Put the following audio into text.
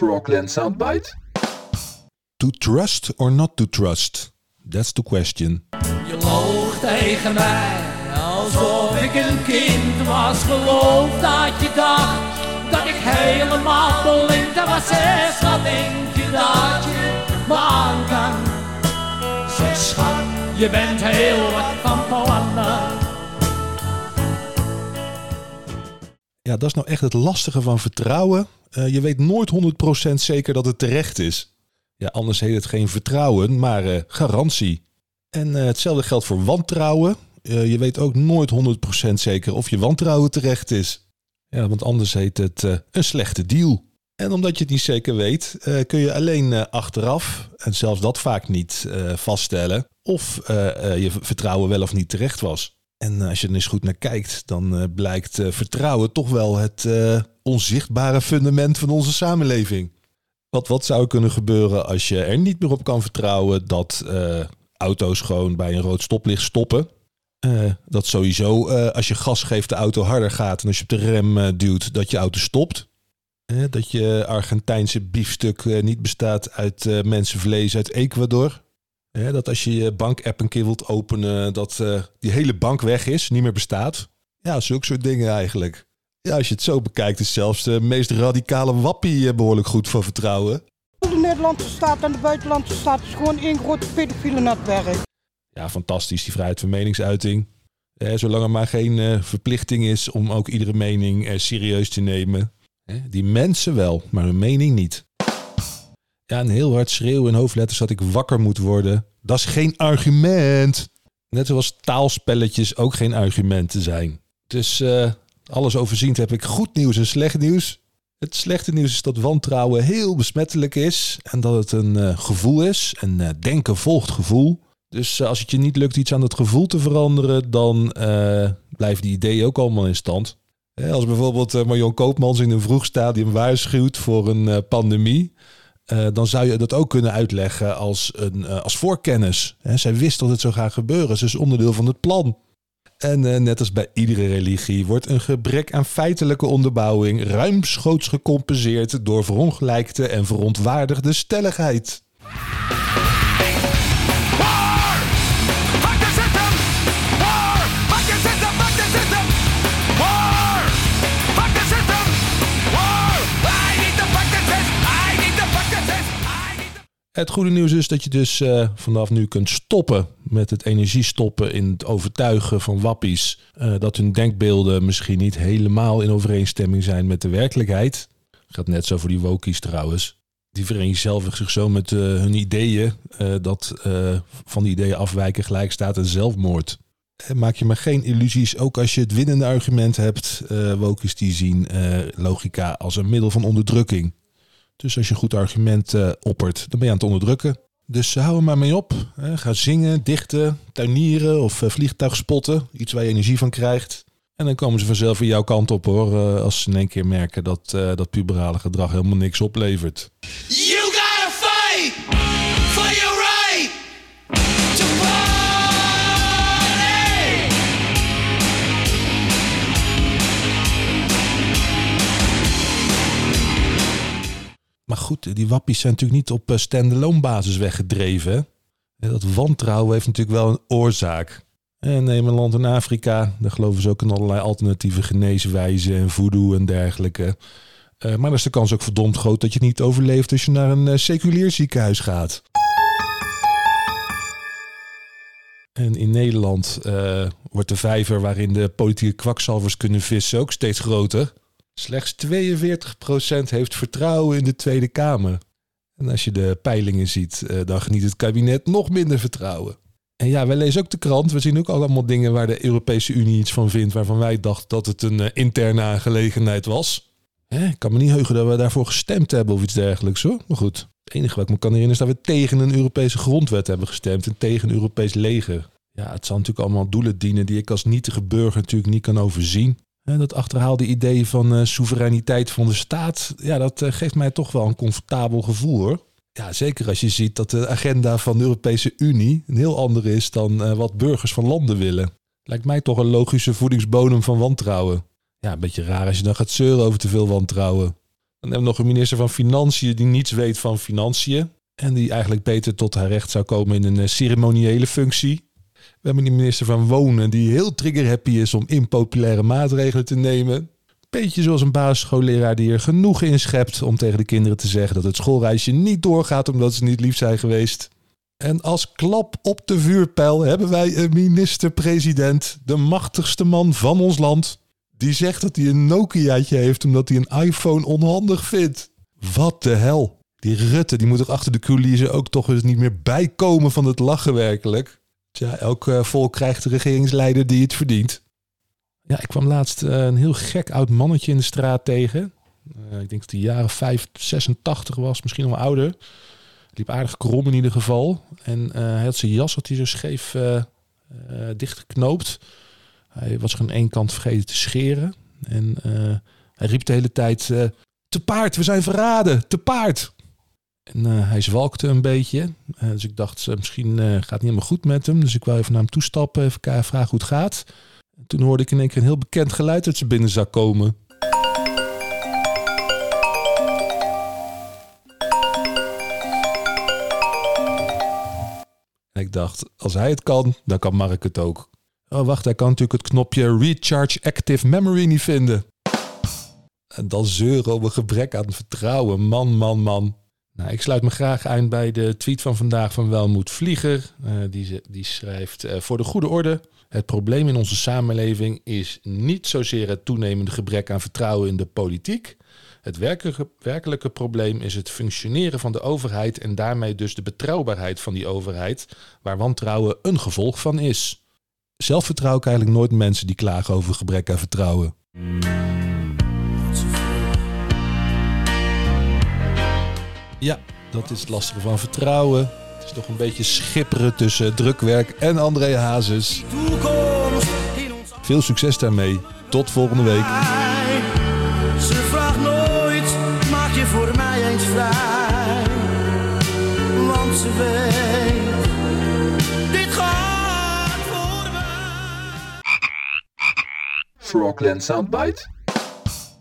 Frogland soundbite? To trust or not to trust? That's the question. Je loog tegen mij alsof ik een kind was. Geloof dat je dacht dat ik helemaal blind was. Zes, wat denk je dat je me aan kan? Zeg schat, je bent heel wat van plan. Ja, dat is nou echt het lastige van vertrouwen. Uh, je weet nooit 100% zeker dat het terecht is. Ja, anders heet het geen vertrouwen, maar uh, garantie. En uh, hetzelfde geldt voor wantrouwen. je weet ook nooit 100% zeker of je wantrouwen terecht is. Ja, want anders heet het een slechte deal. En omdat je het niet zeker weet, kun je alleen achteraf, en zelfs dat vaak niet, vaststellen of je vertrouwen wel of niet terecht was. En als je er eens goed naar kijkt, dan blijkt vertrouwen toch wel het onzichtbare fundament van onze samenleving. Wat, wat zou kunnen gebeuren als je er niet meer op kan vertrouwen dat auto's gewoon bij een rood stoplicht stoppen? Dat sowieso als je gas geeft de auto harder gaat en als je op de rem duwt dat je auto stopt. dat je Argentijnse biefstuk niet bestaat uit mensenvlees uit Ecuador. Dat als je je bankapp een keer wilt openen dat die hele bank weg is, niet meer bestaat. Ja, zulke soort dingen eigenlijk. Ja, als je het zo bekijkt, is zelfs de meest radicale wappie eh, behoorlijk goed voor vertrouwen. De Nederlandse staat en de buitenlandse staat is gewoon één grote pedofiele netwerk. Ja, fantastisch, die vrijheid van meningsuiting. Eh, zolang er maar geen eh, verplichting is om ook iedere mening eh, serieus te nemen. Eh, die mensen wel, maar hun mening niet. Ja, een heel hard schreeuwen in hoofdletters dat ik wakker moet worden. Dat is geen argument. Net zoals taalspelletjes ook geen argumenten zijn. Dus uh, alles overziend heb ik goed nieuws en slecht nieuws. Het slechte nieuws is dat wantrouwen heel besmettelijk is en dat het een uh, gevoel is. En uh, denken volgt gevoel. Dus als het je niet lukt iets aan het gevoel te veranderen, dan blijven die ideeën ook allemaal in stand. als bijvoorbeeld Marion Koopmans in een vroeg stadium waarschuwt voor een pandemie, dan zou je dat ook kunnen uitleggen als, een, als voorkennis. zij wist dat het zou gaan gebeuren. Ze is onderdeel van het plan. En uh, net als bij iedere religie wordt een gebrek aan feitelijke onderbouwing ruimschoots gecompenseerd door verongelijkte en verontwaardigde stelligheid. Het goede nieuws is dat je dus uh, vanaf nu kunt stoppen met het energiestoppen in het overtuigen van wappies uh, dat hun denkbeelden misschien niet helemaal in overeenstemming zijn met de werkelijkheid. Gaat net zo voor die wokies trouwens. Die vereenzelvigen zich zo met uh, hun ideeën dat van die ideeën afwijken gelijk staat een zelfmoord. Maak je maar geen illusies, ook als je het winnende argument hebt. wokies die zien logica als een middel van onderdrukking. Dus als je een goed argument uh, oppert, dan ben je aan het onderdrukken. Dus hou er maar mee op. Hè. Ga zingen, dichten, tuinieren of uh, vliegtuig spotten. Iets waar je energie van krijgt. En dan komen ze vanzelf weer jouw kant op hoor. als ze in één keer merken dat dat puberale gedrag helemaal niks oplevert. You gotta fight! Maar goed, die wappies zijn natuurlijk niet op eh, stand-alone basis weggedreven. Dat wantrouwen heeft natuurlijk wel een oorzaak. En neem een land in Afrika, daar geloven ze ook in allerlei alternatieve geneeswijzen en voodoo en dergelijke. Uh, maar dan is de kans ook verdomd groot dat je niet overleeft als je naar een uh, seculier ziekenhuis gaat. En in Nederland wordt de vijver waarin de politieke kwakzalvers kunnen vissen ook steeds groter. Slechts 42% heeft vertrouwen in de Tweede Kamer. En als je de peilingen ziet, eh, dan geniet het kabinet nog minder vertrouwen. En ja, wij lezen ook de krant. We zien ook allemaal dingen waar de Europese Unie iets van vindt, waarvan wij dachten dat het een eh, interne aangelegenheid was. Ik kan me niet heugen dat we daarvoor gestemd hebben of iets dergelijks hoor. Maar goed, het enige wat ik me kan herinneren is dat we tegen een Europese grondwet hebben gestemd en tegen een Europees leger. Ja, het zal natuurlijk allemaal doelen dienen die ik als nietige burger natuurlijk niet kan overzien dat achterhaalde idee van uh, soevereiniteit van de staat, ja, dat uh, geeft mij toch wel een comfortabel gevoel. Ja, zeker als je ziet dat de agenda van de Europese Unie een heel andere is dan uh, wat burgers van landen willen. Lijkt mij toch een logische voedingsbodem van wantrouwen. Ja, een beetje raar als je dan gaat zeuren over te veel wantrouwen. Dan hebben we nog een minister van Financiën die niets weet van financiën. En die eigenlijk beter tot haar recht zou komen in een eh, ceremoniële functie. We hebben die minister van Wonen die heel trigger-happy is om impopulaire maatregelen te nemen. Beetje zoals een basisschoolleraar die er genoeg in schept om tegen de kinderen te zeggen dat het schoolreisje niet doorgaat omdat ze niet lief zijn geweest. En als klap op de vuurpijl hebben wij een minister-president, de machtigste man van ons land, die zegt dat hij een Nokiaatje heeft omdat hij een iPhone onhandig vindt. Wat de hel. Die Rutte, die moet er achter de coulissen ook toch eens niet meer bijkomen van het lachen werkelijk. Tja, elk eh, volk krijgt de regeringsleider die het verdient. Ja, ik kwam laatst eh, een heel gek oud mannetje in de straat tegen. Eh, ik denk dat hij jaren 5, 86 was, misschien nog wel ouder. Liep aardig krom in ieder geval. En hij had zijn jas had hij zo scheef dichtgeknoopt. Hij was aan één kant vergeten te scheren. En hij riep de hele tijd... te paard, we zijn verraden, te paard. En uh, hij zwalkte een beetje. Uh, dus ik dacht, uh, misschien gaat het niet helemaal goed met hem. Dus ik wou even naar hem toestappen, even vragen hoe het gaat. En toen hoorde ik in één keer een heel bekend geluid uit zijn binnenzak komen. En ik dacht, als hij het kan, dan kan Mark het ook. Oh, wacht, hij kan natuurlijk het knopje Recharge Active Memory niet vinden. En dan zeuren een gebrek aan vertrouwen. Man, man, man. Nou, ik sluit me graag aan bij de tweet van vandaag van Welmoed Vlieger. Uh, die, die schrijft: uh, Voor de goede orde. Het probleem in onze samenleving is niet zozeer het toenemende gebrek aan vertrouwen in de politiek. Het werkelijke, probleem is het functioneren van de overheid en daarmee dus de betrouwbaarheid van die overheid, waar wantrouwen een gevolg van is. Zelf vertrouw ik eigenlijk nooit mensen die klagen over gebrek aan vertrouwen. Ja, dat is het lastige van vertrouwen. Het is toch een beetje schipperen tussen drukwerk en André Hazes. Veel succes daarmee. Tot volgende week. Ze vraagt nooit, maak je voor mij eens vrij. Want ze weet, dit gaat voor mij. Frogland Soundbite.